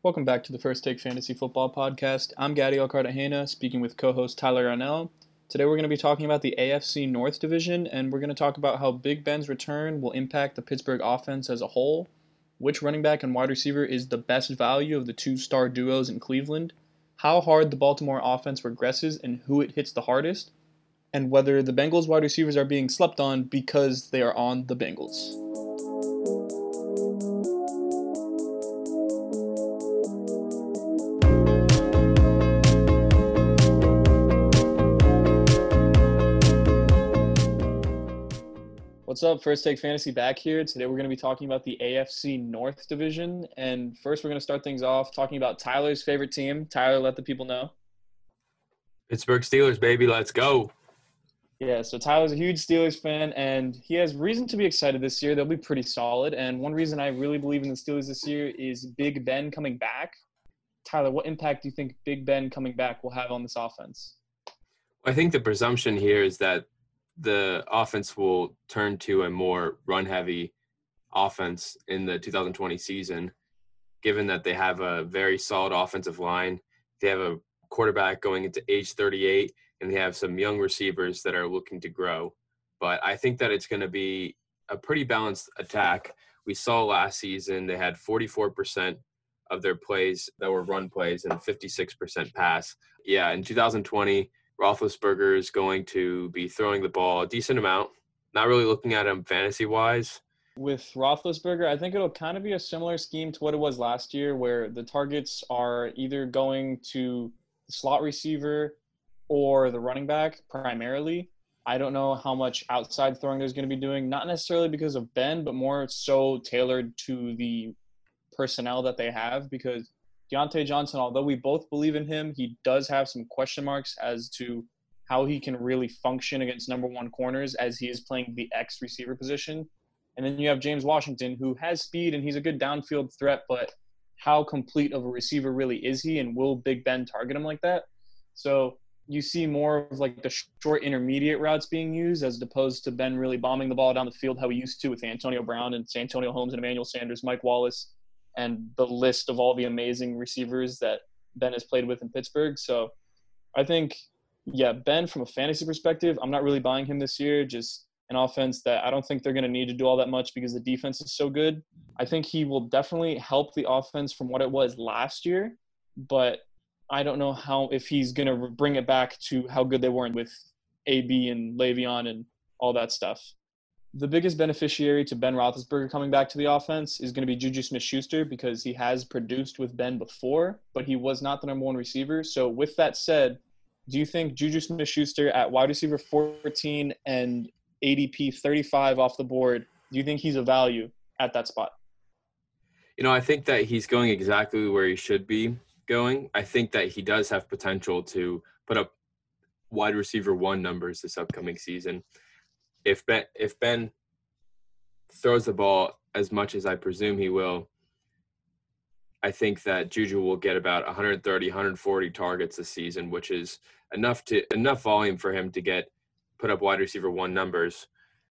Welcome back to the First Take Fantasy Football Podcast. I'm Gadiel Cartagena, speaking with co-host Tyler Arnell. Today we're going to be talking about the AFC North Division, and we're going to talk about how Big Ben's return will impact the Pittsburgh offense as a whole, which running back and wide receiver is the best value of the two-star duos in Cleveland, how hard the Baltimore offense regresses and who it hits the hardest, and whether the Bengals wide receivers are being slept on because they are on the Bengals. What's up, First Take Fantasy back here. Today we're going to be talking about the AFC North Division. And first, we're going to start things off talking about Tyler's favorite team. Tyler, let the people know. Pittsburgh Steelers, baby. Let's go. Yeah, so Tyler's a huge Steelers fan, and he has reason to be excited this year. They'll be pretty solid. And one reason I really believe in the Steelers this year is Big Ben coming back. Tyler, what impact do you think Big Ben coming back will have on this offense? I think the presumption here is that the offense will turn to a more run heavy offense in the 2020 season, given that they have a very solid offensive line. They have a quarterback going into age 38, and they have some young receivers that are looking to grow. But I think that it's going to be a pretty balanced attack. We saw last season they had 44% of their plays that were run plays and 56% pass. Yeah, in 2020, Roethlisberger is going to be throwing the ball a decent amount. Not really looking at him fantasy wise. With Roethlisberger, I think it'll kind of be a similar scheme to what it was last year, where the targets are either going to the slot receiver or the running back primarily. I don't know how much outside throwing there's going to be doing, not necessarily because of Ben, but more so tailored to the personnel that they have because Diontae Johnson, although we both believe in him, he does have some question marks as to how he can really function against number one corners as he is playing the X receiver position. And then you have James Washington, who has speed and he's a good downfield threat, but how complete of a receiver really is he? And will Big Ben target him like that? So you see more of like the short intermediate routes being used as opposed to Ben really bombing the ball down the field how he used to with Antonio Brown and Santonio Holmes and Emmanuel Sanders, Mike Wallace and the list of all the amazing receivers that Ben has played with in Pittsburgh. So I think, yeah, Ben, from a fantasy perspective, I'm not really buying him this year. Just an offense that I don't think they're going to need to do all that much because the defense is so good. I think he will definitely help the offense from what it was last year, but I don't know how if he's going to bring it back to how good they were with AB and Le'Veon and all that stuff the biggest beneficiary to Ben Roethlisberger coming back to the offense is going to be Juju Smith-Schuster because he has produced with Ben before, but he was not the number one receiver. So with that said, do you think Juju Smith-Schuster at wide receiver 14 and ADP 35 off the board, do you think he's a value at that spot? You know, I think that he's going exactly where he should be going. I think that he does have potential to put up wide receiver one numbers this upcoming season if Ben if Ben throws the ball as much as I presume he will, I think that Juju will get about 130, 140 targets this season, which is enough to enough volume for him to get put up wide receiver one numbers.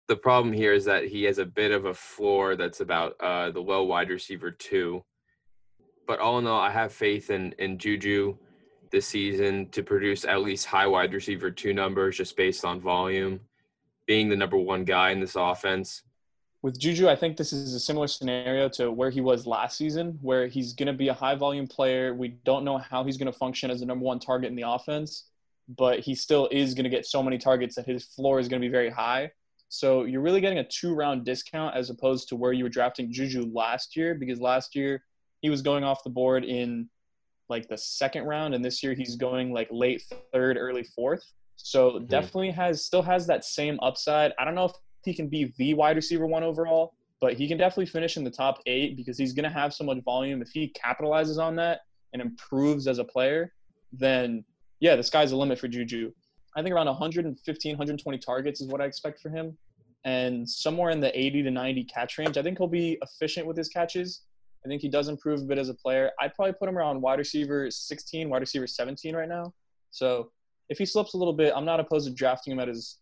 The problem here is that he has a bit of a floor that's about uh, the low wide receiver two. But all in all, I have faith in in Juju this season to produce at least high wide receiver two numbers just based on volume being the number one guy in this offense. With Juju, I think this is a similar scenario to where he was last season, where he's going to be a high volume player. We don't know how he's going to function as the number one target in the offense, but he still is going to get so many targets that his floor is going to be very high. So you're really getting a two round discount as opposed to where you were drafting Juju last year, because last year he was going off the board in like the second round, and this year he's going like late third, early fourth. So mm-hmm. definitely has still has that same upside. I don't know if he can be the wide receiver one overall, but he can definitely finish in the top eight because he's going to have so much volume. If he capitalizes on that and improves as a player, then yeah, the sky's the limit for Juju. I think around 115, 120 targets is what I expect for him. And somewhere in the 80 to 90 catch range. I think he'll be efficient with his catches. I think he does improve a bit as a player. I'd probably put him around wide receiver 16, wide receiver 17 right now. So if he slips a little bit, I'm not opposed to drafting him at his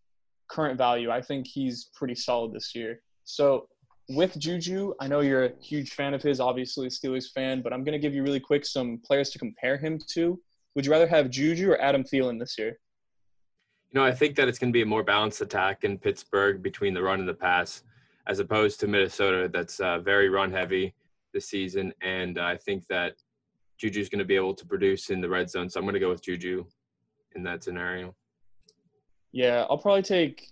current value. I think he's pretty solid this year. So with Juju, I know you're a huge fan of his, obviously Steelers fan, but I'm going to give you really quick some players to compare him to. Would you rather have Juju or Adam Thielen this year? You know, I think that it's going to be a more balanced attack in Pittsburgh between the run and the pass, as opposed to Minnesota, that's uh, very run heavy this season. And I think that Juju's going to be able to produce in the red zone. So I'm going to go with Juju in that scenario. Yeah, I'll probably take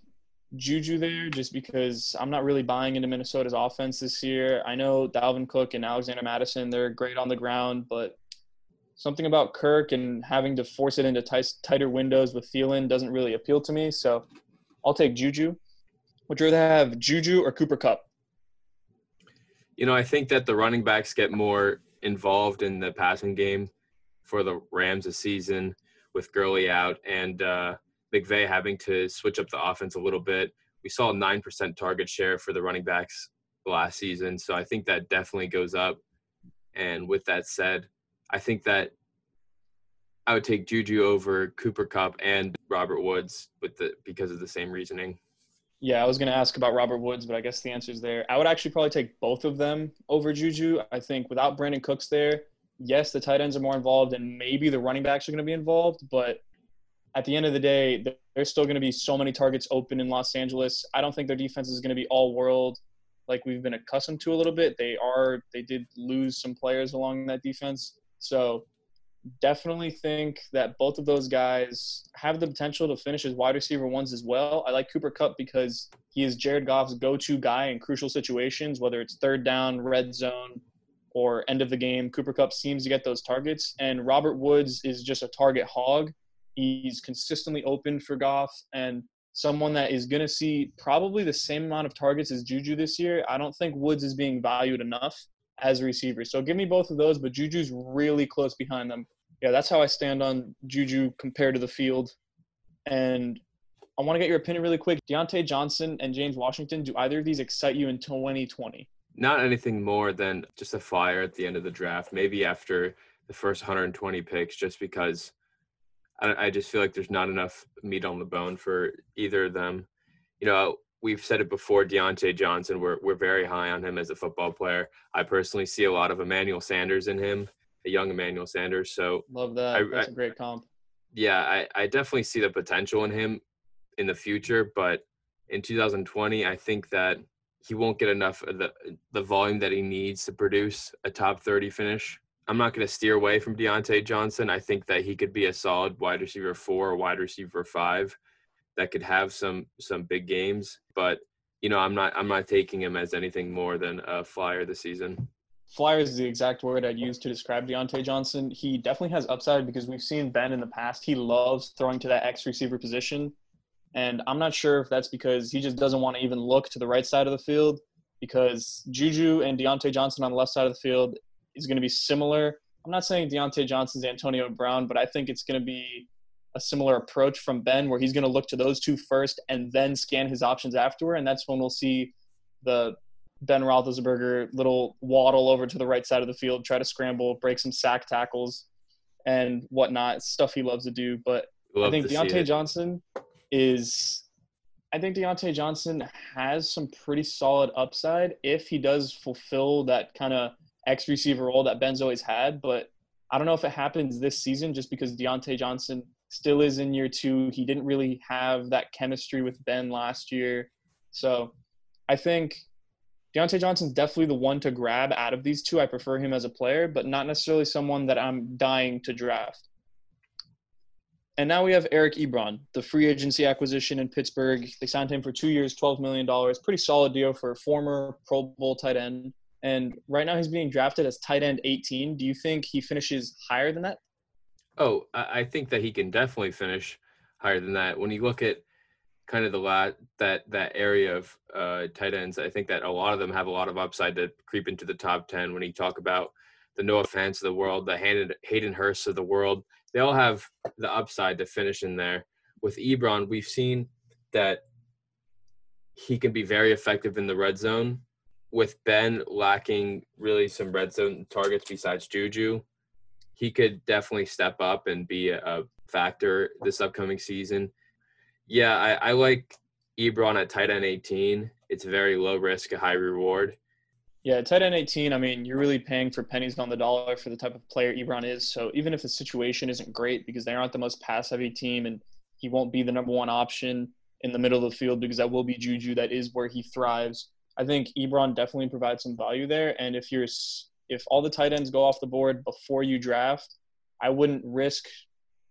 Juju there just because I'm not really buying into Minnesota's offense this year. I know Dalvin Cook and Alexander Mattison, they're great on the ground, but something about Kirk and having to force it into t- tighter windows with Thielen doesn't really appeal to me. So I'll take Juju. Would you rather have Juju or Cooper Kupp? You know, I think that the running backs get more involved in the passing game for the Rams this season with Gurley out and uh, McVay having to switch up the offense a little bit. We saw a 9% target share for the running backs last season. So I think that definitely goes up. And with that said, I think that I would take Juju over Cooper Kupp and Robert Woods with the because of the same reasoning. Yeah, I was going to ask about Robert Woods, but I guess the answer is there. I would actually probably take both of them over Juju. I think without Brandin Cooks there, yes, the tight ends are more involved and maybe the running backs are going to be involved, but at the end of the day, there's still going to be so many targets open in Los Angeles. I don't think their defense is going to be all world like we've been accustomed to a little bit. They are they did lose some players along that defense. So definitely think that both of those guys have the potential to finish as wide receiver ones as well. I like Cooper Kupp because he is Jared Goff's go-to guy in crucial situations, whether it's third down, red zone, or end of the game. Cooper Kupp seems to get those targets, and Robert Woods is just a target hog. He's consistently open for Goff and someone that is going to see probably the same amount of targets as Juju this year. I don't think Woods is being valued enough as a receiver. So give me both of those, but Juju's really close behind them. Yeah, that's how I stand on Juju compared to the field. And I want to get your opinion really quick. Diontae Johnson and James Washington, do either of these excite you in 2020? Not anything more than just a flyer at the end of the draft, maybe after the first 120 picks, just because I, I just feel like there's not enough meat on the bone for either of them. You know, we've said it before Diontae Johnson, we're, we're very high on him as a football player. I personally see a lot of Emmanuel Sanders in him, a young Emmanuel Sanders. So love that. I, That's a great comp. Yeah, I, I definitely see the potential in him in the future, but in 2020, I think that he won't get enough of the the volume that he needs to produce a top 30 finish. I'm not going to steer away from Diontae Johnson. I think that he could be a solid wide receiver four or wide receiver five that could have some some big games. But you know, I'm not I'm not taking him as anything more than a flyer this season. Flyer is the exact word I'd use to describe Diontae Johnson. He definitely has upside because we've seen Ben in the past. He loves throwing to that X receiver position. And I'm not sure if that's because he just doesn't want to even look to the right side of the field because Juju and Diontae Johnson on the left side of the field is going to be similar. I'm not saying Diontae Johnson's Antonio Brown, but I think it's going to be a similar approach from Ben where he's going to look to those two first and then scan his options afterward. And that's when we'll see the Ben Roethlisberger little waddle over to the right side of the field, try to scramble, break some sack tackles and whatnot, stuff he loves to do. But Love I think Diontae Johnson is I think Diontae Johnson has some pretty solid upside if he does fulfill that kind of X receiver role that Ben's always had. But I don't know if it happens this season just because Diontae Johnson still is in year two. He didn't really have that chemistry with Ben last year. So I think Diontae Johnson's definitely the one to grab out of these two. I prefer him as a player, but not necessarily someone that I'm dying to draft. And now we have Eric Ebron, the free agency acquisition in Pittsburgh. They signed him for two years, $12 million. Pretty solid deal for a former Pro Bowl tight end. And right now he's being drafted as tight end 18. Do you think he finishes higher than that? Oh, I think that he can definitely finish higher than that. When you look at kind of the lot that that area of uh, tight ends, I think that a lot of them have a lot of upside to creep into the top ten. When you talk about the Noah Fants of the world, the Hayden Hurst of the world, they all have the upside to finish in there. With Ebron, we've seen that he can be very effective in the red zone with Ben lacking really some red zone targets besides Juju, he could definitely step up and be a, factor this upcoming season. Yeah, I, I like Ebron at tight end 18. it's very low risk, a high reward. Yeah, tight end 18, I mean, you're really paying for pennies on the dollar for the type of player Ebron is. So even if the situation isn't great because they aren't the most pass heavy team and he won't be the number one option in the middle of the field because that will be Juju. That is where he thrives. I think Ebron definitely provides some value there. And if you're if all the tight ends go off the board before you draft, I wouldn't risk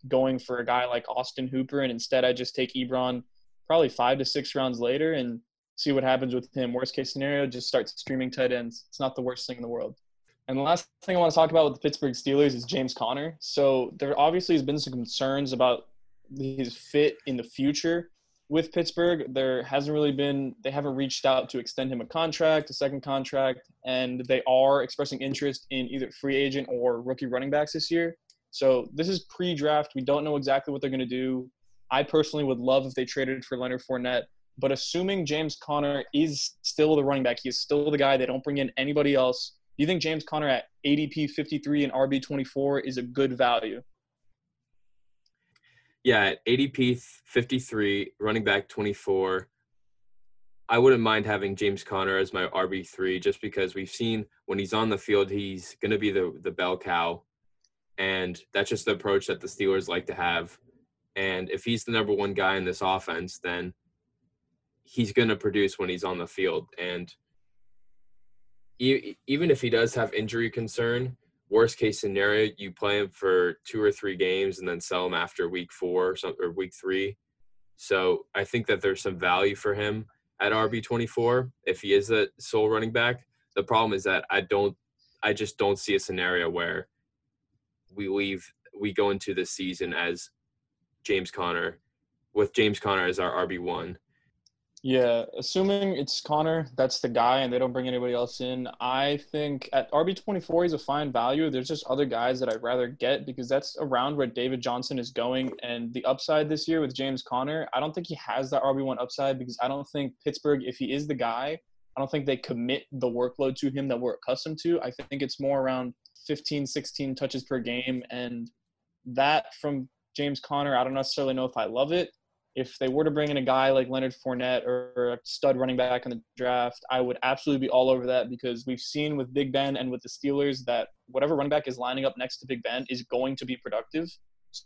going for a guy like Austin Hooper, and instead I just take Ebron probably five to six rounds later and see what happens with him. Worst case scenario, just start streaming tight ends. It's not the worst thing in the world. And the last thing I want to talk about with the Pittsburgh Steelers is James Conner. So there obviously has been some concerns about his fit in the future with Pittsburgh. There hasn't really been, they haven't reached out to extend him a contract, a second contract, and they are expressing interest in either free agent or rookie running backs this year. So this is pre draft. We don't know exactly what they're going to do. I personally would love if they traded for Leonard Fournette. But assuming James Conner is still the running back, he is still the guy. They don't bring in anybody else. Do you think James Conner at ADP 53 and RB 24 is a good value? Yeah, at ADP 53, running back 24. I wouldn't mind having James Conner as my RB3 just because we've seen when he's on the field, he's going to be the, the bell cow. And that's just the approach that the Steelers like to have. And if he's the number one guy in this offense, then he's going to produce when he's on the field. And even if he does have injury concern, worst case scenario, you play him for two or three games and then sell him after week four or, week three. So I think that there's some value for him at RB twenty four if he is the sole running back. The problem is that I don't, I just don't see a scenario where we leave, we go into the season as James Conner, with James Conner as our RB one. Yeah, assuming it's Conner, that's the guy, and they don't bring anybody else in. I think at RB twenty four, he's a fine value. There's just other guys that I'd rather get because that's around where David Johnson is going, and the upside this year with James Conner, I don't think he has that RB one upside because I don't think Pittsburgh, if he is the guy, I don't think they commit the workload to him that we're accustomed to. I think it's more around 15, 16 touches per game, and that from James Conner, I don't necessarily know if I love it. If they were to bring in a guy like Leonard Fournette or a stud running back in the draft, I would absolutely be all over that because we've seen with Big Ben and with the Steelers that whatever running back is lining up next to Big Ben is going to be productive.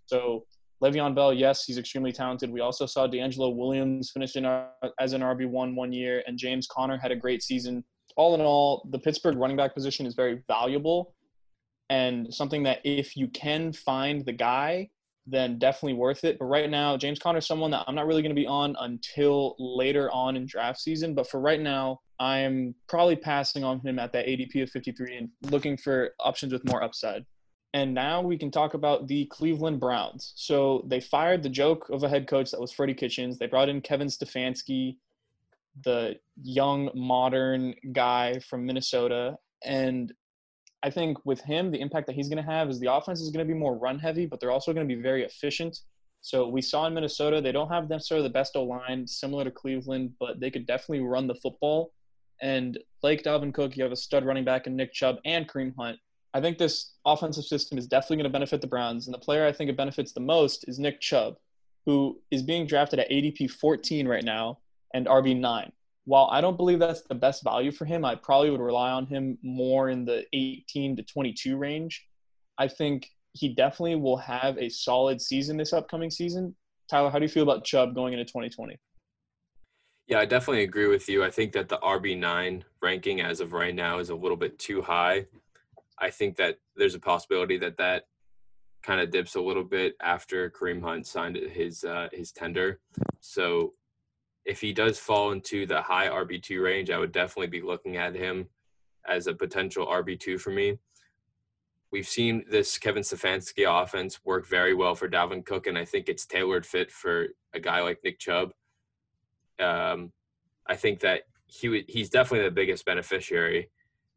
So Le'Veon Bell, yes, he's extremely talented. We also saw DeAngelo Williams finish in our, as an RB one one year, and James Conner had a great season. All in all, the Pittsburgh running back position is very valuable and something that if you can find the guy then definitely worth it. But right now, James Conner is someone that I'm not really going to be on until later on in draft season. But for right now, I'm probably passing on him at that ADP of 53 and looking for options with more upside. And now we can talk about the Cleveland Browns. So they fired the joke of a head coach that was Freddie Kitchens. They brought in Kevin Stefanski, the young, modern guy from Minnesota. And I think with him, the impact that he's going to have is the offense is going to be more run heavy, but they're also going to be very efficient. So we saw in Minnesota, they don't have necessarily the best O line, similar to Cleveland, but they could definitely run the football. And like Dalvin Cook, you have a stud running back in Nick Chubb and Kareem Hunt. I think this offensive system is definitely going to benefit the Browns. And the player I think it benefits the most is Nick Chubb, who is being drafted at ADP 14 right now and RB 9 while I don't believe that's the best value for him, I probably would rely on him more in the 18 to 22 range. I think he definitely will have a solid season this upcoming season. Tyler, how do you feel about Chubb going into 2020? Yeah, I definitely agree with you. I think that the RB9 ranking as of right now is a little bit too high. I think that there's a possibility that that kind of dips a little bit after Kareem Hunt signed his uh, his tender. So if he does fall into the high RB2 range, I would definitely be looking at him as a potential RB2 for me. We've seen this Kevin Stefanski offense work very well for Dalvin Cook, and I think it's tailored fit for a guy like Nick Chubb. Um, I think that he he's definitely the biggest beneficiary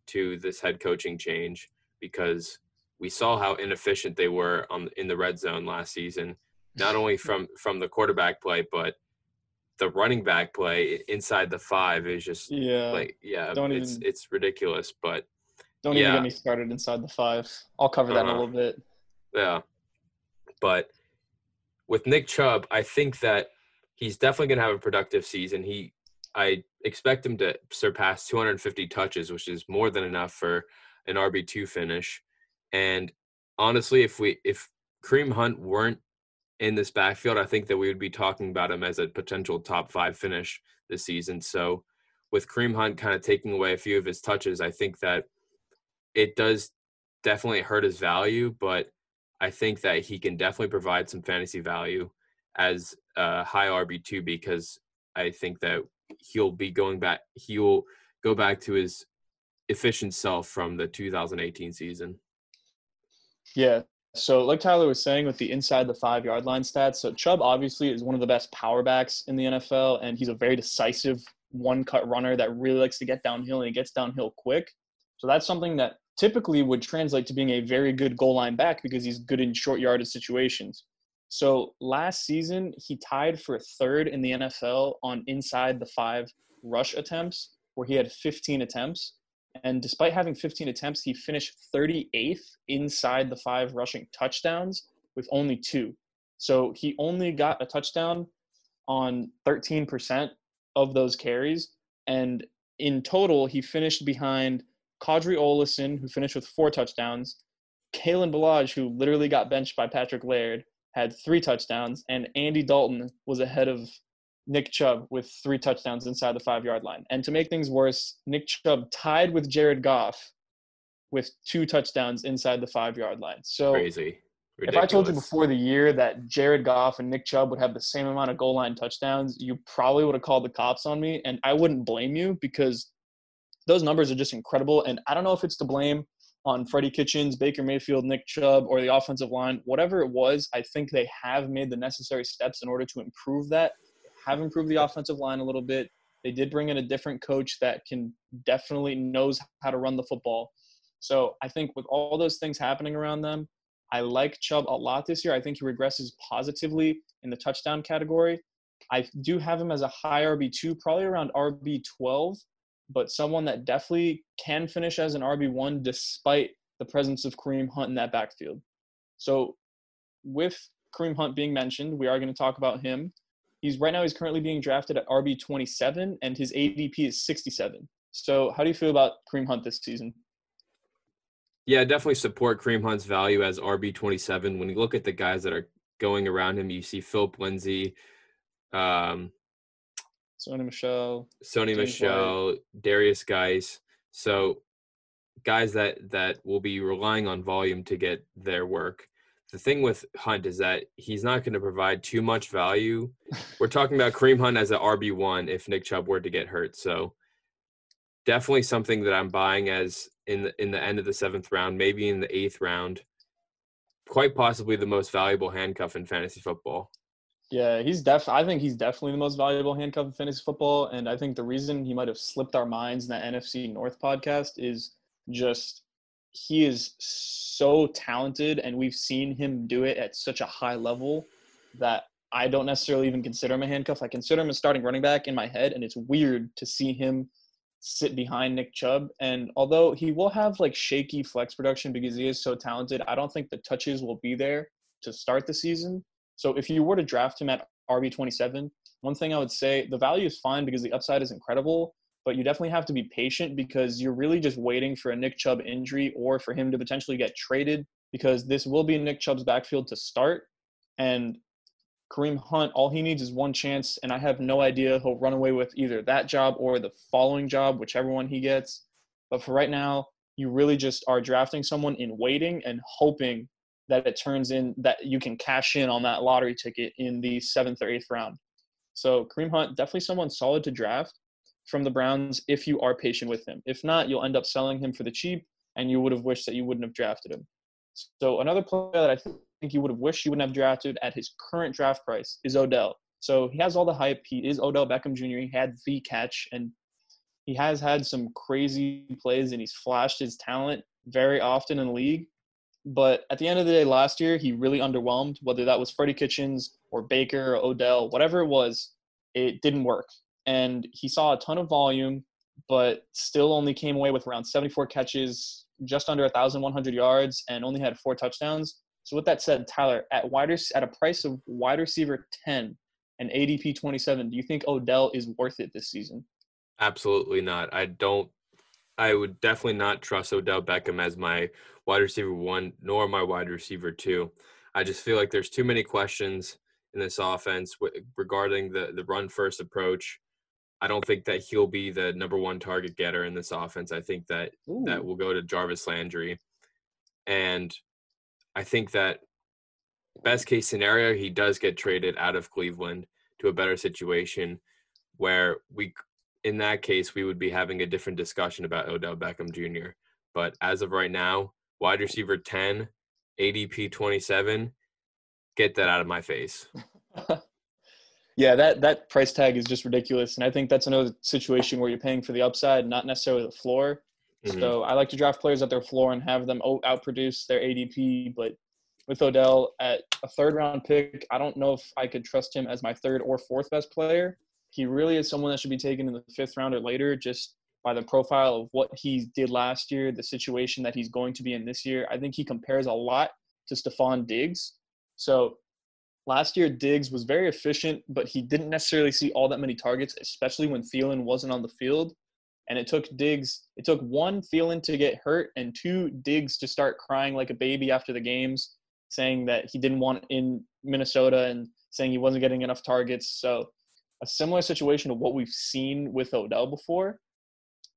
to this head coaching change because we saw how inefficient they were on in the red zone last season, not only from from the quarterback play, but the running back play inside the five is just yeah like yeah don't it's even, it's ridiculous but don't yeah. even get me started inside the five i'll cover that uh, in a uh-huh. little bit yeah but with nick chubb i think that he's definitely going to have a productive season he I expect him to surpass 250 touches, which is more than enough for an RB two finish. And honestly, if we if Kareem Hunt weren't in this backfield, I think that we would be talking about him as a potential top five finish this season. So with Kareem Hunt kind of taking away a few of his touches, I think that it does definitely hurt his value, but I think that he can definitely provide some fantasy value as a high RB2 because I think that he'll be going back, he'll go back to his efficient self from the 2018 season. Yeah. So, like Tyler was saying with the inside the five yard line stats, so Chubb obviously is one of the best power backs in the NFL, and he's a very decisive one cut runner that really likes to get downhill and he gets downhill quick. So, that's something that typically would translate to being a very good goal line back because he's good in short yardage situations. So, last season, he tied for third in the NFL on inside the five rush attempts, where he had 15 attempts. And despite having 15 attempts, he finished 38th inside the five rushing touchdowns with only two. So he only got a touchdown on 13% of those carries. And in total, he finished behind Qadree Ollison, who finished with four touchdowns, Kalen Ballage, who literally got benched by Patrick Laird, had three touchdowns, and Andy Dalton was ahead of Nick Chubb with three touchdowns inside the five yard line. And to make things worse, Nick Chubb tied with Jared Goff with two touchdowns inside the five yard line. So crazy. Ridiculous. If I told you before the year that Jared Goff and Nick Chubb would have the same amount of goal line touchdowns, you probably would have called the cops on me. And I wouldn't blame you because those numbers are just incredible. And I don't know if it's to blame on Freddie Kitchens, Baker Mayfield, Nick Chubb, or the offensive line, whatever it was, I think they have made the necessary steps in order to improve that have improved the offensive line a little bit. They did bring in a different coach that can definitely knows how to run the football. So I think with all those things happening around them, I like Chubb a lot this year. I think he regresses positively in the touchdown category. I do have him as a high RB2, probably around RB12, but someone that definitely can finish as an RB1 despite the presence of Kareem Hunt in that backfield. So with Kareem Hunt being mentioned, we are going to talk about him. He's right now he's currently being drafted at RB 27 and his ADP is 67. So how do you feel about Kareem Hunt this season? Yeah, definitely support Kareem Hunt's value as RB 27. When you look at the guys that are going around him, you see Philip Lindsay, um, Sony Michel, Sony Michel, White. Derrius Guice. So guys that that will be relying on volume to get their work the thing with Hunt is that he's not going to provide too much value. We're talking about Kareem Hunt as an RB one if Nick Chubb were to get hurt. So definitely something that I'm buying as in the in the end of the seventh round, maybe in the eighth round. Quite possibly the most valuable handcuff in fantasy football. Yeah, he's def. I think he's definitely the most valuable handcuff in fantasy football, and I think the reason he might have slipped our minds in that NFC North podcast is just he is so talented and we've seen him do it at such a high level that I don't necessarily even consider him a handcuff. I consider him a starting running back in my head, and it's weird to see him sit behind Nick Chubb. And although he will have like shaky flex production because he is so talented, I don't think the touches will be there to start the season. So if you were to draft him at RB27, one thing I would say the value is fine because the upside is incredible but you definitely have to be patient because you're really just waiting for a Nick Chubb injury or for him to potentially get traded because this will be Nick Chubb's backfield to start. And Kareem Hunt, all he needs is one chance, and I have no idea he'll run away with either that job or the following job, whichever one he gets. But for right now, you really just are drafting someone in waiting and hoping that it turns in that you can cash in on that lottery ticket in the seventh or eighth round. So Kareem Hunt, definitely someone solid to draft from the Browns if you are patient with him. If not, you'll end up selling him for the cheap, and you would have wished that you wouldn't have drafted him. So another player that I think you would have wished you wouldn't have drafted at his current draft price is Odell. So he has all the hype. He is Odell Beckham Jr. He had the catch, and he has had some crazy plays, and he's flashed his talent very often in the league. But at the end of the day, last year he really underwhelmed. Whether that was Freddie Kitchens or Baker or Odell, whatever it was, it didn't work and he saw a ton of volume, but still only came away with around 74 catches, just under 1,100 yards, and only had four touchdowns. So with that said, Tyler, at wide at a price of wide receiver 10, and ADP 27. Do you think Odell is worth it this season? Absolutely not. I don't. I would definitely not trust Odell Beckham as my wide receiver one, nor my wide receiver two. I just feel like there's too many questions in this offense regarding the the run first approach. I don't think that he'll be the number one target getter in this offense. I think that Ooh. that will go to Jarvis Landry, and I think that best case scenario he does get traded out of Cleveland to a better situation where we in that case we would be having a different discussion about Odell Beckham Jr. But as of right now, wide receiver 10, ADP 27, get that out of my face. yeah, that that price tag is just ridiculous, and I think that's another situation where you're paying for the upside, not necessarily the floor. Mm-hmm. So I like to draft players at their floor and have them outproduce their ADP. But with Odell at a third round pick, I don't know if I could trust him as my third or fourth best player. He really is someone that should be taken in the fifth round or later, just by the profile of what he did last year, the situation that he's going to be in this year. I think he compares a lot to Stefon Diggs. So last year, Diggs was very efficient, but he didn't necessarily see all that many targets, especially when Thielen wasn't on the field. And it took Diggs, it took one Thielen to get hurt and two Diggs to start crying like a baby after the games, saying that he didn't want in Minnesota and saying he wasn't getting enough targets. So a similar situation to what we've seen with Odell before,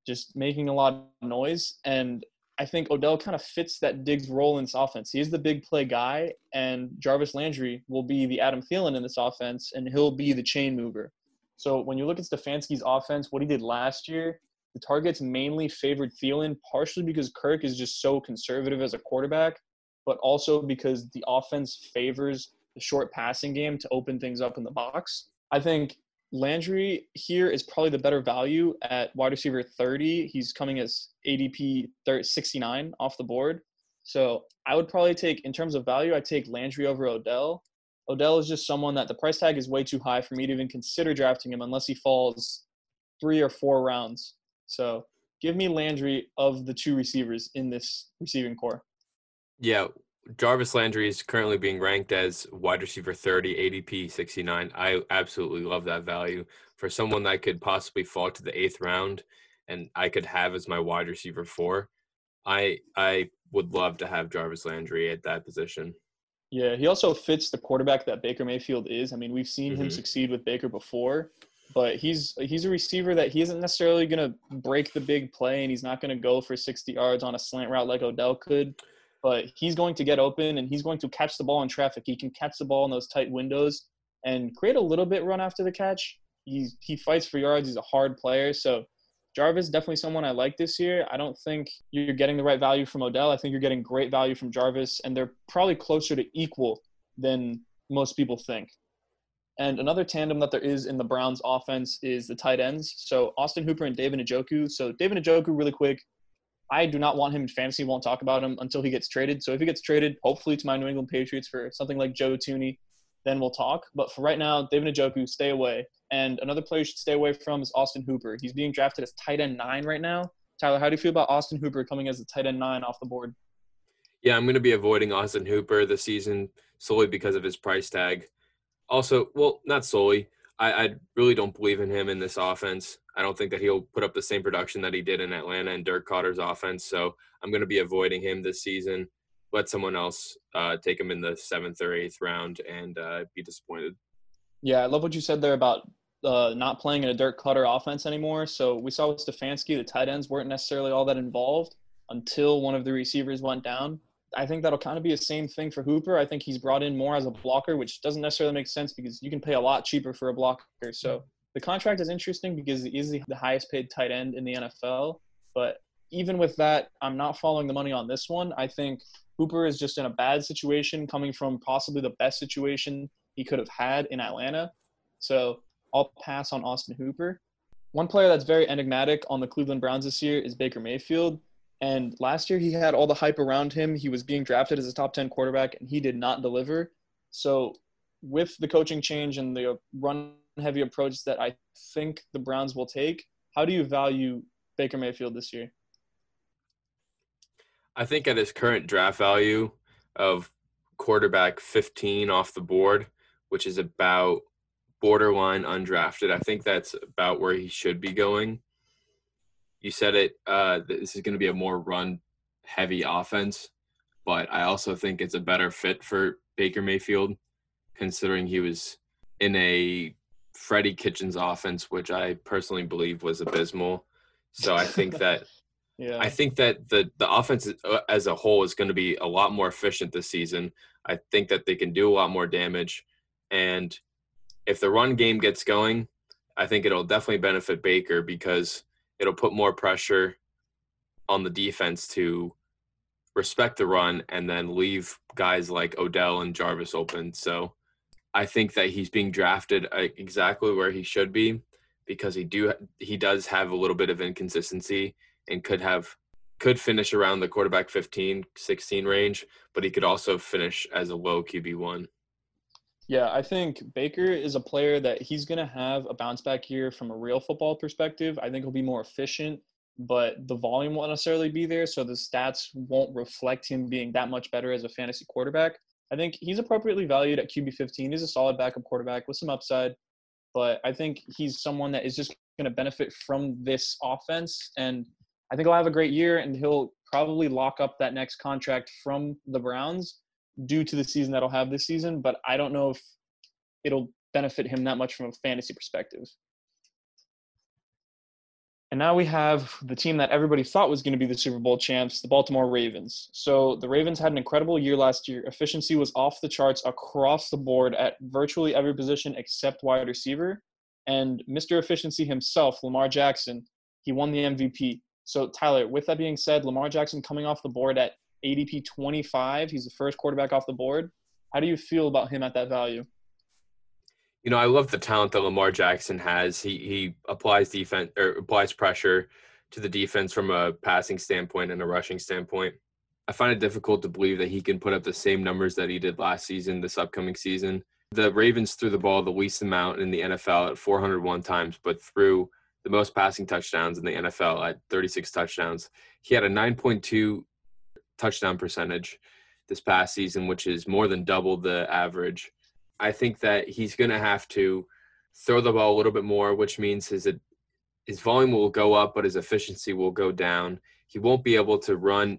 just making a lot of noise. And I think Odell kind of fits that Diggs role in this offense. He's the big play guy, and Jarvis Landry will be the Adam Thielen in this offense, and he'll be the chain mover. So when you look at Stefanski's offense, what he did last year, the targets mainly favored Thielen, partially because Kirk is just so conservative as a quarterback, but also because the offense favors the short passing game to open things up in the box. I think Landry here is probably the better value at wide receiver 30. He's coming as ADP 69 off the board. So I would probably take, in terms of value, I take Landry over Odell. Odell is just someone that the price tag is way too high for me to even consider drafting him unless he falls three or four rounds. So give me Landry of the two receivers in this receiving corps. Yeah, Jarvis Landry is currently being ranked as wide receiver 30, ADP 69. I absolutely love that value for someone that could possibly fall to the eighth round and I could have as my wide receiver four. I I would love to have Jarvis Landry at that position. Yeah, he also fits the quarterback that Baker Mayfield is. I mean, we've seen mm-hmm. him succeed with Baker before, but he's he's a receiver that he isn't necessarily going to break the big play and he's not going to go for 60 yards on a slant route like Odell could but he's going to get open and he's going to catch the ball in traffic. He can catch the ball in those tight windows and create a little bit run after the catch. He he fights for yards. He's a hard player. So Jarvis definitely someone I like this year. I don't think you're getting the right value from Odell. I think you're getting great value from Jarvis, and they're probably closer to equal than most people think. And another tandem that there is in the Browns offense is the tight ends. So Austin Hooper and David Njoku. So David Njoku, really quick, I do not want him in fantasy. Won't talk about him until he gets traded. So if he gets traded, hopefully to my New England Patriots for something like Joe Thuney, then we'll talk. But for right now, David Njoku, stay away. And another player you should stay away from is Austin Hooper. He's being drafted as tight end nine right now. Tyler, how do you feel about Austin Hooper coming as a tight end nine off the board? Yeah, I'm going to be avoiding Austin Hooper this season solely because of his price tag. Also, well, not solely. I, I really don't believe in him in this offense. I don't think that he'll put up the same production that he did in Atlanta and Dirk Koetter's offense. So I'm going to be avoiding him this season. Let someone else uh, take him in the seventh or eighth round and uh, be disappointed. Yeah, I love what you said there about uh, not playing in a Dirk Koetter offense anymore. So we saw with Stefanski, the tight ends weren't necessarily all that involved until one of the receivers went down. I think that'll kind of be the same thing for Hooper. I think he's brought in more as a blocker, which doesn't necessarily make sense because you can pay a lot cheaper for a blocker. So mm-hmm. the contract is interesting because he is the highest paid tight end in the NFL. But even with that, I'm not following the money on this one. I think Hooper is just in a bad situation coming from possibly the best situation he could have had in Atlanta. So I'll pass on Austin Hooper. One player that's very enigmatic on the Cleveland Browns this year is Baker Mayfield. And last year he had all the hype around him. He was being drafted as a top 10 quarterback and he did not deliver. So with the coaching change and the uh, run heavy approach that I think the Browns will take, how do you value Baker Mayfield this year? I think at his current draft value of quarterback 15 off the board, which is about borderline undrafted. I think that's about where he should be going. You said it. Uh, this is going to be a more run heavy offense, but I also think it's a better fit for Baker Mayfield, considering he was in a Freddie Kitchens offense, which I personally believe was abysmal. So I think that yeah. I think that the the offense uh, as a whole is going to be a lot more efficient this season. I think that they can do a lot more damage, and if the run game gets going, I think it'll definitely benefit Baker because it'll put more pressure on the defense to respect the run and then leave guys like Odell and Jarvis open. So I think that he's being drafted exactly where he should be because he do he does have a little bit of inconsistency and could have could finish around the quarterback 15 16 range but he could also finish as a low QB1 yeah, I think Baker is a player that he's going to have a bounce back year from a real football perspective. I think he'll be more efficient, but the volume won't necessarily be there. So the stats won't reflect him being that much better as a fantasy quarterback. I think he's appropriately valued at QB 15. He's a solid backup quarterback with some upside, but I think he's someone that is just going to benefit from this offense. And I think he'll have a great year and he'll probably lock up that next contract from the Browns due to the season that he'll have this season, but I don't know if it'll benefit him that much from a fantasy perspective. And now we have the team that everybody thought was going to be the Super Bowl champs, the Baltimore Ravens. So the Ravens had an incredible year last year. Efficiency was off the charts across the board at virtually every position except wide receiver. And Mr. Efficiency himself, Lamar Jackson, he won the MVP. So, Tyler, with that being said, Lamar Jackson coming off the board at ADP 25. He's the first quarterback off the board. How do you feel about him at that value? You know, I love the talent that Lamar Jackson has. He he applies defense or applies pressure to the defense from a passing standpoint and a rushing standpoint. I find it difficult to believe that he can put up the same numbers that he did last season, this upcoming season. The Ravens threw the ball the least amount in the NFL at 401 times, but threw the most passing touchdowns in the NFL at 36 touchdowns. He had a 9.2 touchdown percentage this past season, which is more than double the average. I think that he's going to have to throw the ball a little bit more, which means his his volume will go up, but his efficiency will go down. He won't be able to run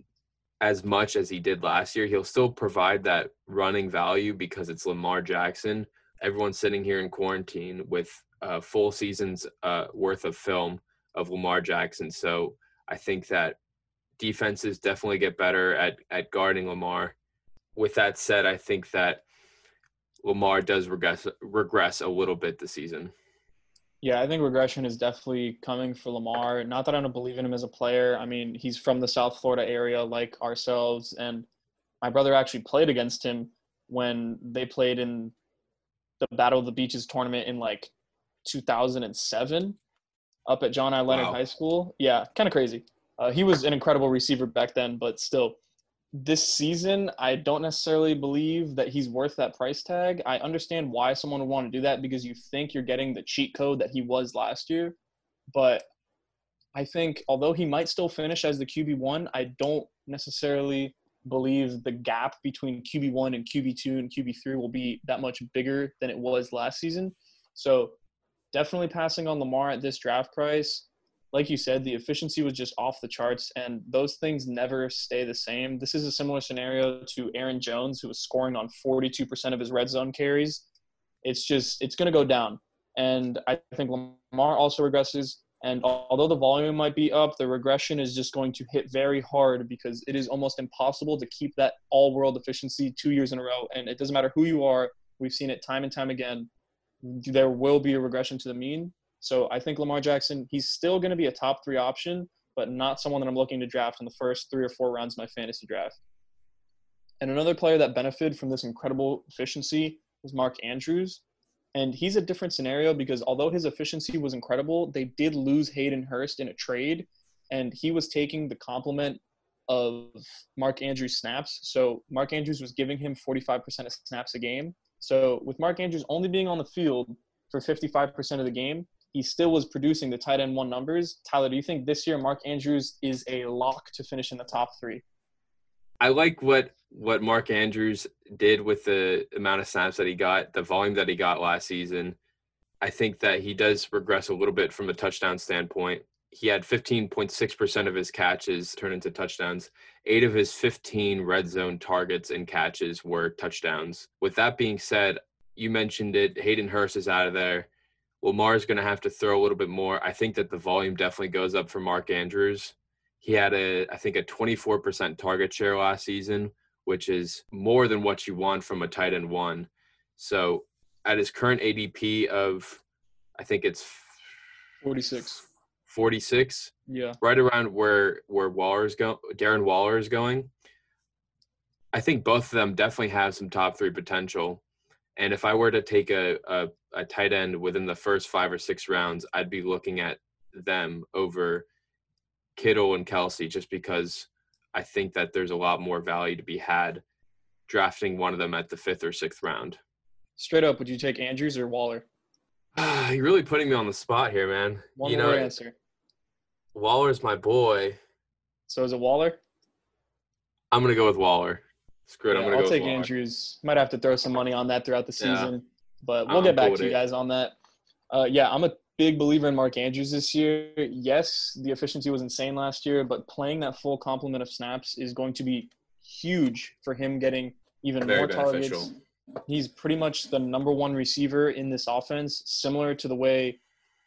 as much as he did last year. He'll still provide that running value because it's Lamar Jackson. Everyone's sitting here in quarantine with uh, full seasons uh, worth of film of Lamar Jackson. So I think that defenses definitely get better at at guarding Lamar. With that said, I think that Lamar does regress regress a little bit this season. Yeah, I think regression is definitely coming for Lamar. Not that I don't believe in him as a player. I mean, he's from the South Florida area like ourselves and my brother actually played against him when they played in the Battle of the Beaches tournament in like 2007 up at John I. Leonard wow. High School. Yeah, kind of crazy. Uh, he was an incredible receiver back then, but still, this season, I don't necessarily believe that he's worth that price tag. I understand why someone would want to do that because you think you're getting the cheat code that he was last year. But I think although he might still finish as the QB1, I don't necessarily believe the gap between QB1 and QB2 and QB3 will be that much bigger than it was last season. So definitely passing on Lamar at this draft price like you said, the efficiency was just off the charts, and those things never stay the same. This is a similar scenario to Aaron Jones, who was scoring on 42% of his red zone carries. It's just, it's going to go down. And I think Lamar also regresses. And although the volume might be up, the regression is just going to hit very hard because it is almost impossible to keep that all world efficiency two years in a row. And it doesn't matter who you are, we've seen it time and time again. There will be a regression to the mean. So I think Lamar Jackson, he's still going to be a top three option, but not someone that I'm looking to draft in the first three or four rounds of my fantasy draft. And another player that benefited from this incredible efficiency was Mark Andrews. And he's a different scenario because although his efficiency was incredible, they did lose Hayden Hurst in a trade, and he was taking the complement of Mark Andrews' snaps. So Mark Andrews was giving him 45% of snaps a game. So with Mark Andrews only being on the field for 55% of the game, he still was producing the tight end one numbers. Tyler, do you think this year Mark Andrews is a lock to finish in the top three? I like what what Mark Andrews did with the amount of snaps that he got, the volume that he got last season. I think that he does regress a little bit from a touchdown standpoint. He had 15.6% of his catches turn into touchdowns. Eight of his 15 red zone targets and catches were touchdowns. With that being said, you mentioned it. Hayden Hurst is out of there. Lamar's going to have to throw a little bit more. I think that the volume definitely goes up for Mark Andrews. He had a, I think, a 24% target share last season, which is more than what you want from a tight end one. So at his current ADP of, I think it's 46. 46. Yeah. Right around where where Waller's go, Darren Waller is going. I think both of them definitely have some top three potential. And if I were to take a, a, a tight end within the first five or six rounds, I'd be looking at them over Kittle and Kelce just because I think that there's a lot more value to be had drafting one of them at the fifth or sixth round. Straight up, would you take Andrews or Waller? You're really putting me on the spot here, man. One you more know, answer. Waller's my boy. So is it Waller? I'm gonna go with Waller. Screw it. I'm gonna I'll go take Andrews. Might have to throw some money on that throughout the Yeah. season, but we'll I'm get back cool to you it. guys on that. Uh, yeah, I'm a big believer in Mark Andrews this year. Yes, the efficiency was insane last year, but playing that full complement of snaps is going to be huge for him getting even Very more beneficial. targets. He's pretty much the number one receiver in this offense, similar to the way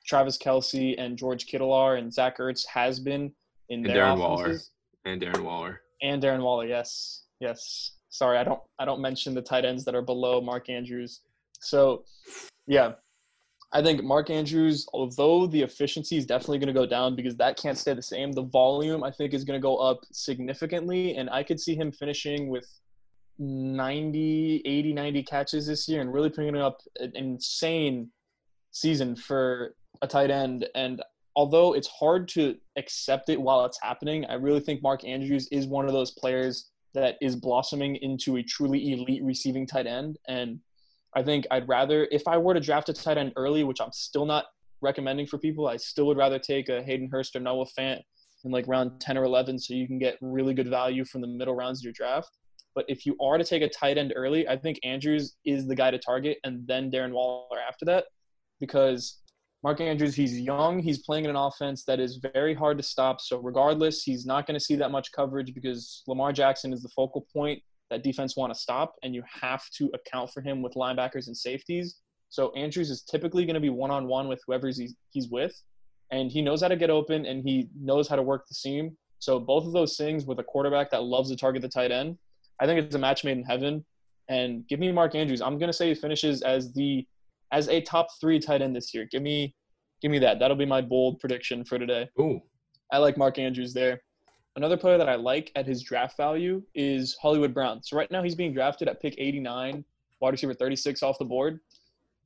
Travis Kelce and George Kittle are, and Zach Ertz has been in And their Darren Waller. offenses And Darren Waller. and Darren Waller. Yes, yes. Sorry, I don't I don't mention the tight ends that are below Mark Andrews. So, yeah, I think Mark Andrews, although the efficiency is definitely going to go down because that can't stay the same, the volume I think is going to go up significantly, and I could see him finishing with 90, 80, 90 catches this year and really putting up an insane season for a tight end. And although it's hard to accept it while it's happening, I really think Mark Andrews is one of those players that is blossoming into a truly elite receiving tight end. And I think I'd rather, if I were to draft a tight end early, which I'm still not recommending for people, I still would rather take a Hayden Hurst or Noah Fant in like round 10 or 11 so you can get really good value from the middle rounds of your draft. But if you are to take a tight end early, I think Andrews is the guy to target and then Darren Waller after that because Mark Andrews, he's young. He's playing in an offense that is very hard to stop. So, regardless, he's not going to see that much coverage because Lamar Jackson is the focal point that defense want to stop, and you have to account for him with linebackers and safeties. So, Andrews is typically going to be one on one with whoever he's, he's with, and he knows how to get open and he knows how to work the seam. So, both of those things with a quarterback that loves to target the tight end, I think it's a match made in heaven. And give me Mark Andrews. I'm going to say he finishes as the as a top three tight end this year. Give me, give me that. That'll be my bold prediction for today. Ooh. I like Mark Andrews there. Another player that I like at his draft value is Hollywood Brown. So right now he's being drafted at pick 89, wide receiver 36 off the board,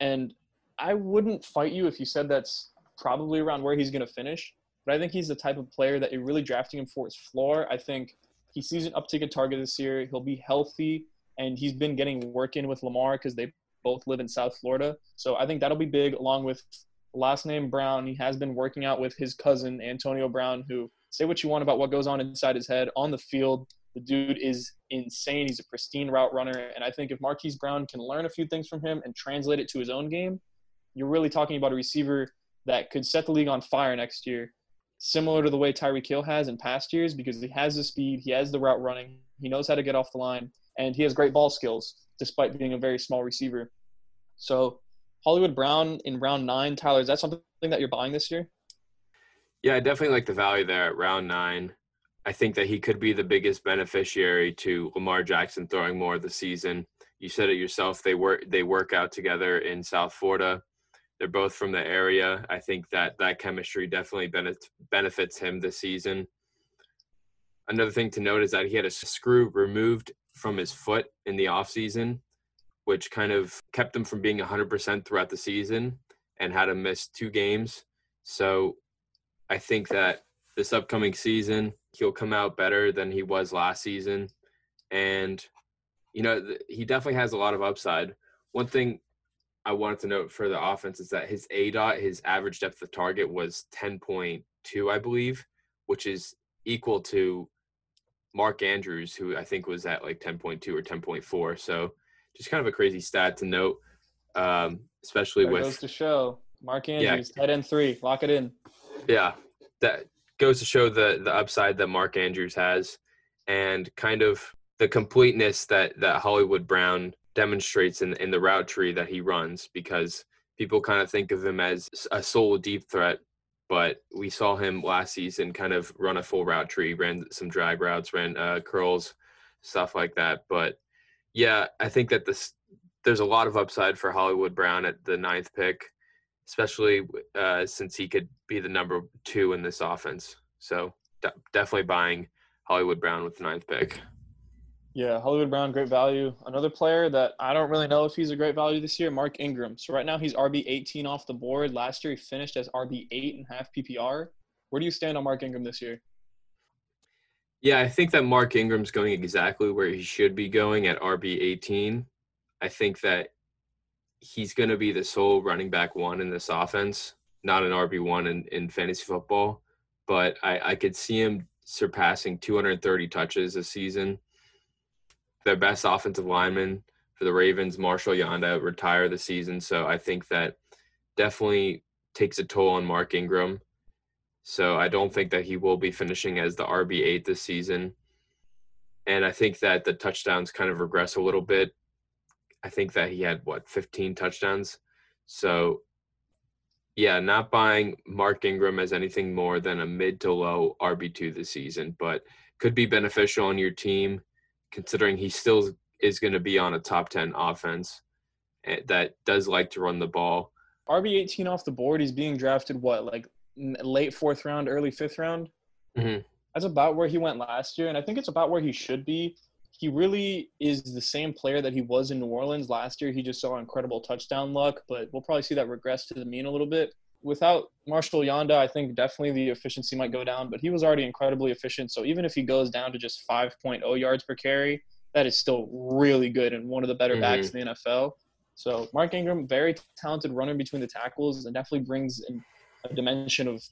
and I wouldn't fight you if you said that's probably around where he's going to finish. But I think he's the type of player that you're really drafting him for his floor. I think he sees an uptick in target this year. He'll be healthy, and he's been getting work in with Lamar because they both live in South Florida. So I think that'll be big, along with last name Brown. He has been working out with his cousin Antonio Brown, who say what you want about what goes on inside his head on the field. The dude is insane. He's a pristine route runner, and I think if Marquise Brown can learn a few things from him and translate it to his own game, you're really talking about a receiver that could set the league on fire next year, similar to the way Tyreek Hill has in past years, because he has the speed, he has the route running, he knows how to get off the line, and he has great ball skills despite being a very small receiver. So Hollywood Brown in round nine, Tyler, is that something that you're buying this year? Yeah, I definitely like the value there at round nine. I think that he could be the biggest beneficiary to Lamar Jackson throwing more of the season. You said it yourself. They work they work out together in South Florida. They're both from the area. I think that that chemistry definitely benefits benefits him this season. Another thing to note is that he had a screw removed from his foot in the offseason, which kind of kept him from being 100% throughout the season and had him miss two games. So I think that this upcoming season, he'll come out better than he was last season. And, you know, th- he definitely has a lot of upside. One thing I wanted to note for the offense is that his aDOT, his average depth of target was 10.2, I believe, which is equal to Mark Andrews, who I think was at like 10.2 or 10.4. So just kind of a crazy stat to note. um, especially There with goes to show. Mark Yeah. Andrews, tight end three, lock it in. yeah, that goes to show the the upside that Mark Andrews has, and kind of the completeness that that Hollywood Brown demonstrates in in the route tree that he runs. Because people kind of think of him as a solo deep threat, but we saw him last season kind of run a full route tree, ran some drag routes, ran uh, curls, stuff like that. But yeah, I think that this there's a lot of upside for Hollywood Brown at the ninth pick especially uh, since he could be the number two in this offense. So de- definitely buying Hollywood Brown with the ninth pick. Yeah, Hollywood Brown, great value. Another player that I don't really know if he's a great value this year, Mark Ingram. So right now he's RB 18 off the board. Last year he finished as RB 8 and half PPR. Where do you stand on Mark Ingram this year? Yeah, I think that Mark Ingram's going exactly where he should be going at RB 18. I think that he's going to be the sole running back one in this offense, not an RB one in, in fantasy football. But I, I could see him surpassing 230 touches this season. Their best offensive lineman for the Ravens, Marshall Yanda, retire the season. So I think that definitely takes a toll on Mark Ingram. So I don't think that he will be finishing as the RB8 this season. And I think that the touchdowns kind of regress a little bit. I think that he had what 15 touchdowns. So yeah, not buying Mark Ingram as anything more than a mid to low RB2 this season, but could be beneficial on your team considering he still is going to be on a top 10 offense eh, that does like to run the ball. RB 18 off the board. He's being drafted what, like late fourth round, early fifth round? Mhm. That's about where he went last year, and I think it's about where he should be. He really is the same player that he was in New Orleans last year. He just saw incredible touchdown luck, but we'll probably see that regress to the mean a little bit. Without Marshall Yanda, I think definitely the efficiency might go down, but he was already incredibly efficient. So even if he goes down to just 5.0 yards per carry, that is still really good and one of the better backs in the NFL. So Mark Ingram, very talented runner between the tackles, and definitely brings in a dimension of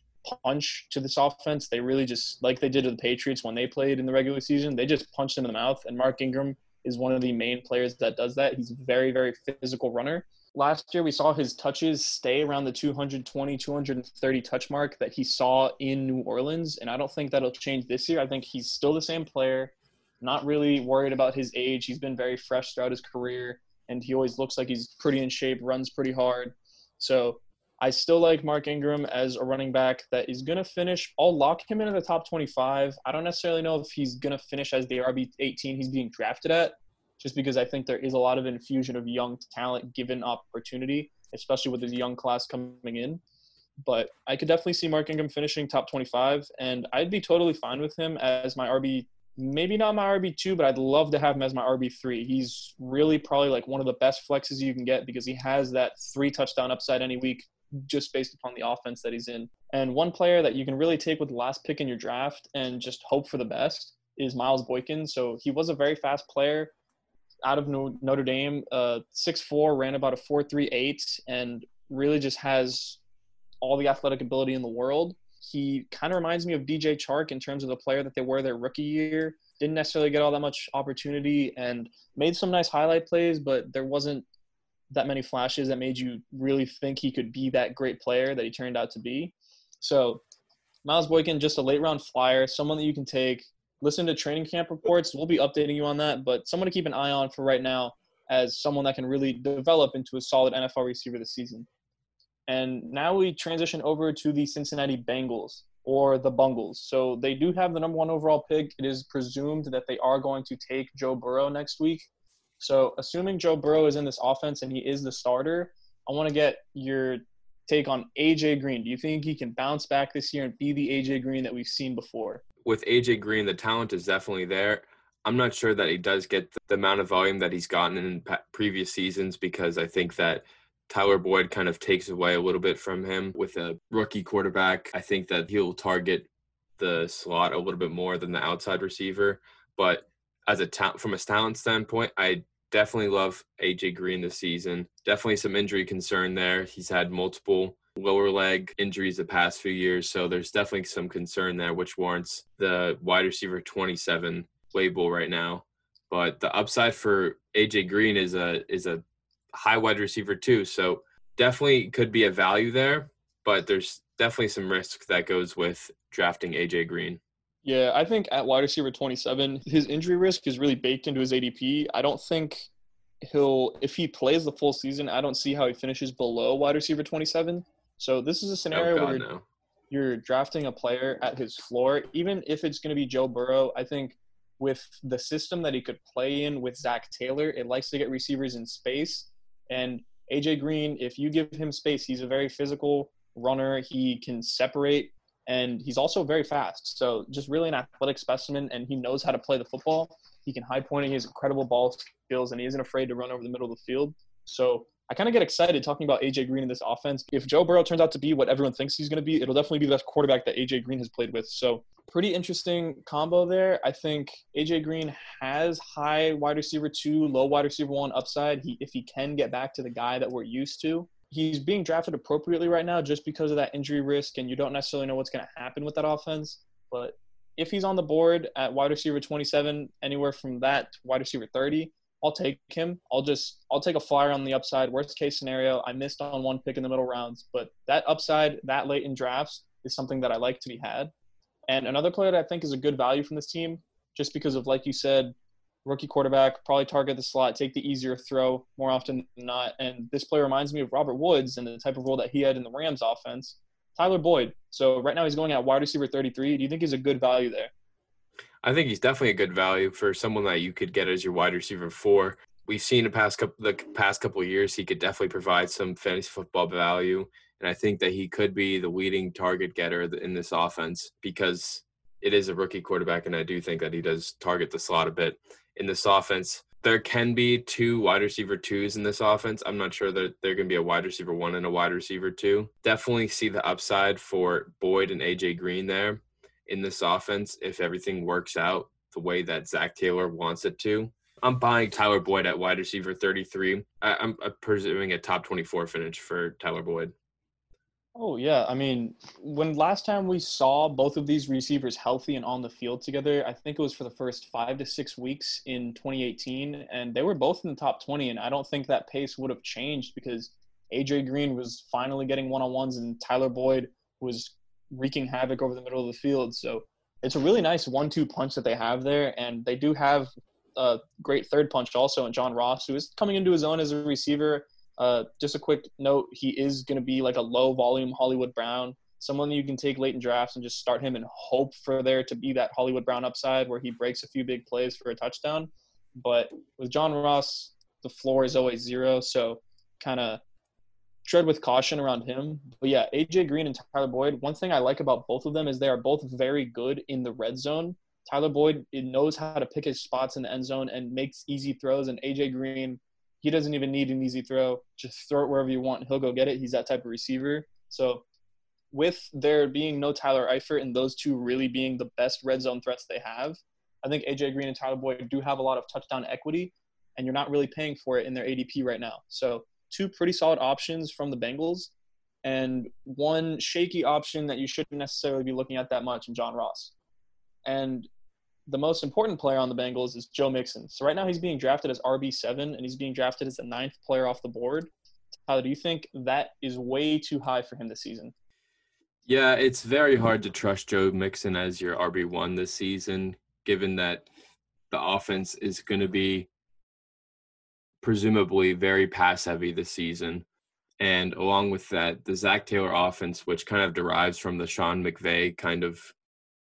punch to this offense. They really just like they did to the Patriots when they played in the regular season. They just punched them in the mouth, and Mark Ingram is one of the main players that does that. He's a very, very physical runner. Last year, we saw his touches stay around the 220, 230 touch mark that he saw in New Orleans, and I don't think that'll change this year. I think he's still the same player, not really worried about his age. He's been very fresh throughout his career, and he always looks like he's pretty in shape, runs pretty hard. So I still like Mark Ingram as a running back that is going to finish. I'll lock him into the top 25. I don't necessarily know if he's going to finish as the RB 18 he's being drafted at, just because I think there is a lot of infusion of young talent given opportunity, especially with his young class coming in. But I could definitely see Mark Ingram finishing top 25, and I'd be totally fine with him as my RB. Maybe not my RB2, but I'd love to have him as my RB3. He's really probably like one of the best flexes you can get because he has that three touchdown upside any week just based upon the offense that he's in. And one player that you can really take with the last pick in your draft and just hope for the best is Miles Boykin. So he was a very fast player out of Notre Dame, uh, 6'4", ran about a 4.38, and really just has all the athletic ability in the world. He kind of reminds me of DJ Chark in terms of the player that they were their rookie year. Didn't necessarily get all that much opportunity and made some nice highlight plays, but there wasn't that many flashes that made you really think he could be that great player that he turned out to be. So, Miles Boykin, just a late round flyer, someone that you can take. Listen to training camp reports. We'll be updating you on that, but someone to keep an eye on for right now as someone that can really develop into a solid NFL receiver this season. And now we transition over to the Cincinnati Bengals or the Bungles. So they do have the number one overall pick. It is presumed that they are going to take Joe Burrow next week. So, assuming Joe Burrow is in this offense and he is the starter, I want to get your take on AJ Green. Do you think he can bounce back this year and be the AJ Green that we've seen before? With AJ Green, the talent is definitely there. I'm not sure that he does get the amount of volume that he's gotten in previous seasons because I think that Tyler Boyd kind of takes away a little bit from him with a rookie quarterback. I think that he'll target the slot a little bit more than the outside receiver, but as a ta- from a talent standpoint, I definitely love AJ Green this season. Definitely some injury concern there. He's had multiple lower leg injuries the past few years, so there's definitely some concern there, which warrants the wide receiver 27 label right now. But the upside for AJ Green is a is a high wide receiver too. So definitely could be a value there, but there's definitely some risk that goes with drafting AJ Green. Yeah, I think at wide receiver 27, his injury risk is really baked into his ADP. I don't think he'll, if he plays the full season, I don't see how he finishes below wide receiver 27. So this is a oh, scenario oh God, where no. you're drafting a player at his floor, even if it's going to be Joe Burrow. I think with the system that he could play in with Zac Taylor, it likes to get receivers in space. And AJ Green, if you give him space, he's a very physical runner. He can separate and he's also very fast. So just really an athletic specimen, and he knows how to play the football. He can high point. He has incredible ball skills, and he isn't afraid to run over the middle of the field. So I kind of get excited talking about AJ Green in this offense. If Joe Burrow turns out to be what everyone thinks he's going to be, it'll definitely be the best quarterback that AJ Green has played with. So pretty interesting combo there. I think AJ Green has high wide receiver two, low wide receiver one upside. He if he can get back to the guy that we're used to he's being drafted appropriately right now just because of that injury risk, and you don't necessarily know what's going to happen with that offense. But if he's on the board at wide receiver 27, anywhere from that to wide receiver 30, I'll take him. I'll just I'll take a flyer on the upside. Worst case scenario, I missed on one pick in the middle rounds, but that upside that late in drafts is something that I like to be had. And another player that I think is a good value from this team, just because of like you said, rookie quarterback, probably target the slot, take the easier throw more often than not. And this player reminds me of Robert Woods and the type of role that he had in the Rams offense. Tyler Boyd. So right now he's going at wide receiver 33. Do you think he's a good value there? I think he's definitely a good value for someone that you could get as your wide receiver four. We've seen the past couple the past couple years he could definitely provide some fantasy football value, and I think that he could be the leading target getter in this offense because it is a rookie quarterback, and I do think that he does target the slot a bit in this offense. There can be two wide receiver twos in this offense. I'm not sure that they're going to be a wide receiver one and a wide receiver two. Definitely see the upside for Boyd and AJ Green there in this offense if everything works out the way that Zac Taylor wants it to. I'm buying Tyler Boyd at wide receiver 33. I, am presuming a top 24 finish for Tyler Boyd. Oh yeah, I mean, when last time we saw both of these receivers healthy and on the field together, I think it was for the first five to six weeks in 2018, and they were both in the top 20. And I don't think that pace would have changed because AJ Green was finally getting one-on-ones, and Tyler Boyd was wreaking havoc over the middle of the field. So it's a really nice one-two punch that they have there, and they do have a great third punch also in John Ross, who is coming into his own as a receiver uh, just a quick note: he is going to be like a low volume Hollywood Brown, someone you can take late in drafts and just start him and hope for there to be that Hollywood Brown upside where he breaks a few big plays for a touchdown. But with John Ross, the floor is always zero, so kind of tread with caution around him. But yeah, AJ Green and Tyler Boyd. One thing I like about both of them is they are both very good in the red zone. Tyler Boyd knows how to pick his spots in the end zone and makes easy throws, and AJ Green he doesn't even need an easy throw. Just throw it wherever you want. He'll go get it. He's that type of receiver. So with there being no Tyler Eifert and those two really being the best red zone threats they have, I think AJ Green and Tyler Boyd do have a lot of touchdown equity, and you're not really paying for it in their ADP right now. So two pretty solid options from the Bengals, and one shaky option that you shouldn't necessarily be looking at that much in John Ross. And the most important player on the Bengals is Joe Mixon. So right now he's being drafted as RB7 and he's being drafted as the ninth player off the board. Tyler, do you think that is way too high for him this season? Yeah, it's very hard to trust Joe Mixon as your RB1 this season, given that the offense is going to be presumably very pass heavy this season. And along with that, the Zac Taylor offense, which kind of derives from the Sean McVay kind of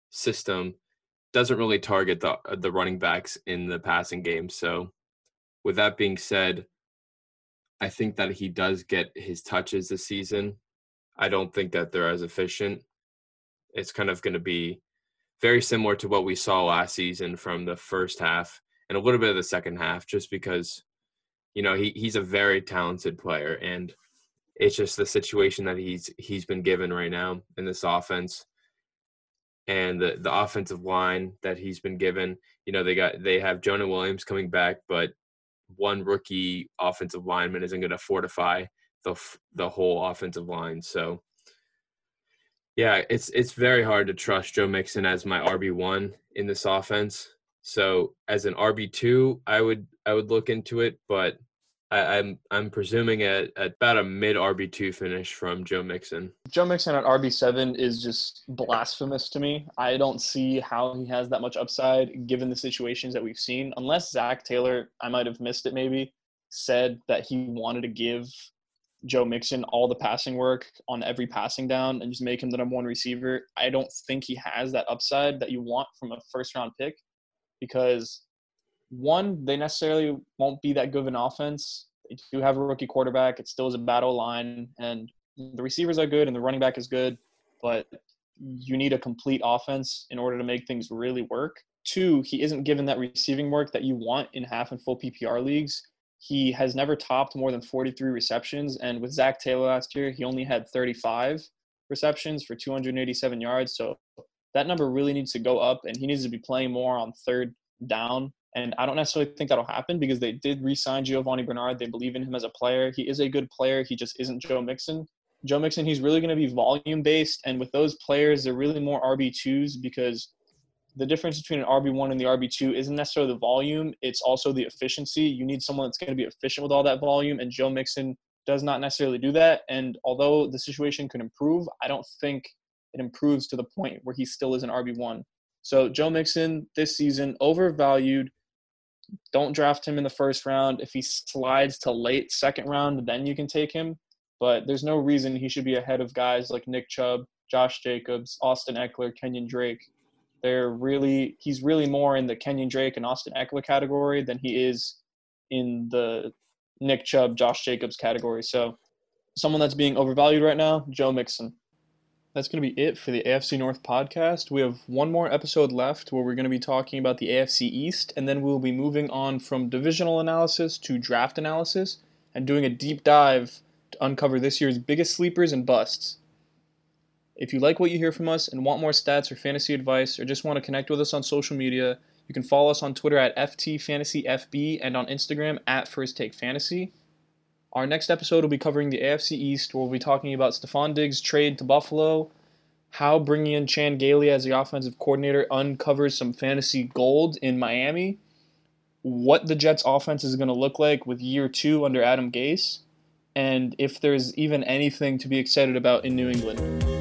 system, doesn't really target the uh, the running backs in the passing game. So, with that being said, I think that he does get his touches this season. I don't think that they're as efficient. It's kind of going to be very similar to what we saw last season from the first half and a little bit of the second half, just because, you know, he, he's a very talented player and it's just the situation that he's he's been given right now in this offense and the the offensive line that he's been given. You know, they got they have Jonah Williams coming back, but one rookie offensive lineman isn't going to fortify the the whole offensive line. So yeah, it's it's very hard to trust Joe Mixon as my RB one in this offense. So as an RB two, I would I would look into it, but I, am I'm, I'm presuming at, at about a mid RB two finish from Joe Mixon. Joe Mixon at RB seven is just blasphemous to me. I don't see how he has that much upside given the situations that we've seen. Unless Zac Taylor, I might have missed it maybe, said that he wanted to give Joe Mixon all the passing work on every passing down and just make him the number one receiver. I don't think he has that upside that you want from a first round pick because one, they necessarily won't be that good of an offense. They do have a rookie quarterback. It still is a battle line, and the receivers are good and the running back is good, but you need a complete offense in order to make things really work. Two, he isn't given that receiving work that you want in half and full PPR leagues. He has never topped more than 43 receptions, and with Zac Taylor last year, he only had 35 receptions for 287 yards. So that number really needs to go up, and he needs to be playing more on third down. And I don't necessarily think that'll happen because they did re-sign Giovani Bernard. They believe in him as a player. He is a good player. He just isn't Joe Mixon. Joe Mixon, he's really going to be volume based, and with those players, they're really more RB twos because the difference between an RB1 and the RB2 isn't necessarily the volume, it's also the efficiency. You need someone that's going to be efficient with all that volume, and Joe Mixon does not necessarily do that. And although the situation could improve, I don't think it improves to the point where he still is an RB1. So Joe Mixon this season overvalued. Don't draft him in the first round. If he slides to late second round, then you can take him. But there's no reason he should be ahead of guys like Nick Chubb, Josh Jacobs, Austin Ekeler, Kenyon Drake. They're really he's really more in the Kenyon Drake and Austin Ekeler category than he is in the Nick Chubb, Josh Jacobs category. So someone that's being overvalued right now, Joe Mixon. That's going to be it for the AFC North podcast. We have one more episode left where we're going to be talking about the AFC East, and then we'll be moving on from divisional analysis to draft analysis and doing a deep dive to uncover this year's biggest sleepers and busts. If you like what you hear from us and want more stats or fantasy advice, or just want to connect with us on social media, you can follow us on Twitter at FTFantasyFB and on Instagram at First Take Fantasy. Our next episode will be covering the AFC East, we'll be talking about Stefon Diggs' trade to Buffalo, how bringing in Chan Gailey as the offensive coordinator uncovers some fantasy gold in Miami, what the Jets' offense is going to look like with year two under Adam Gase, and if there's even anything to be excited about in New England.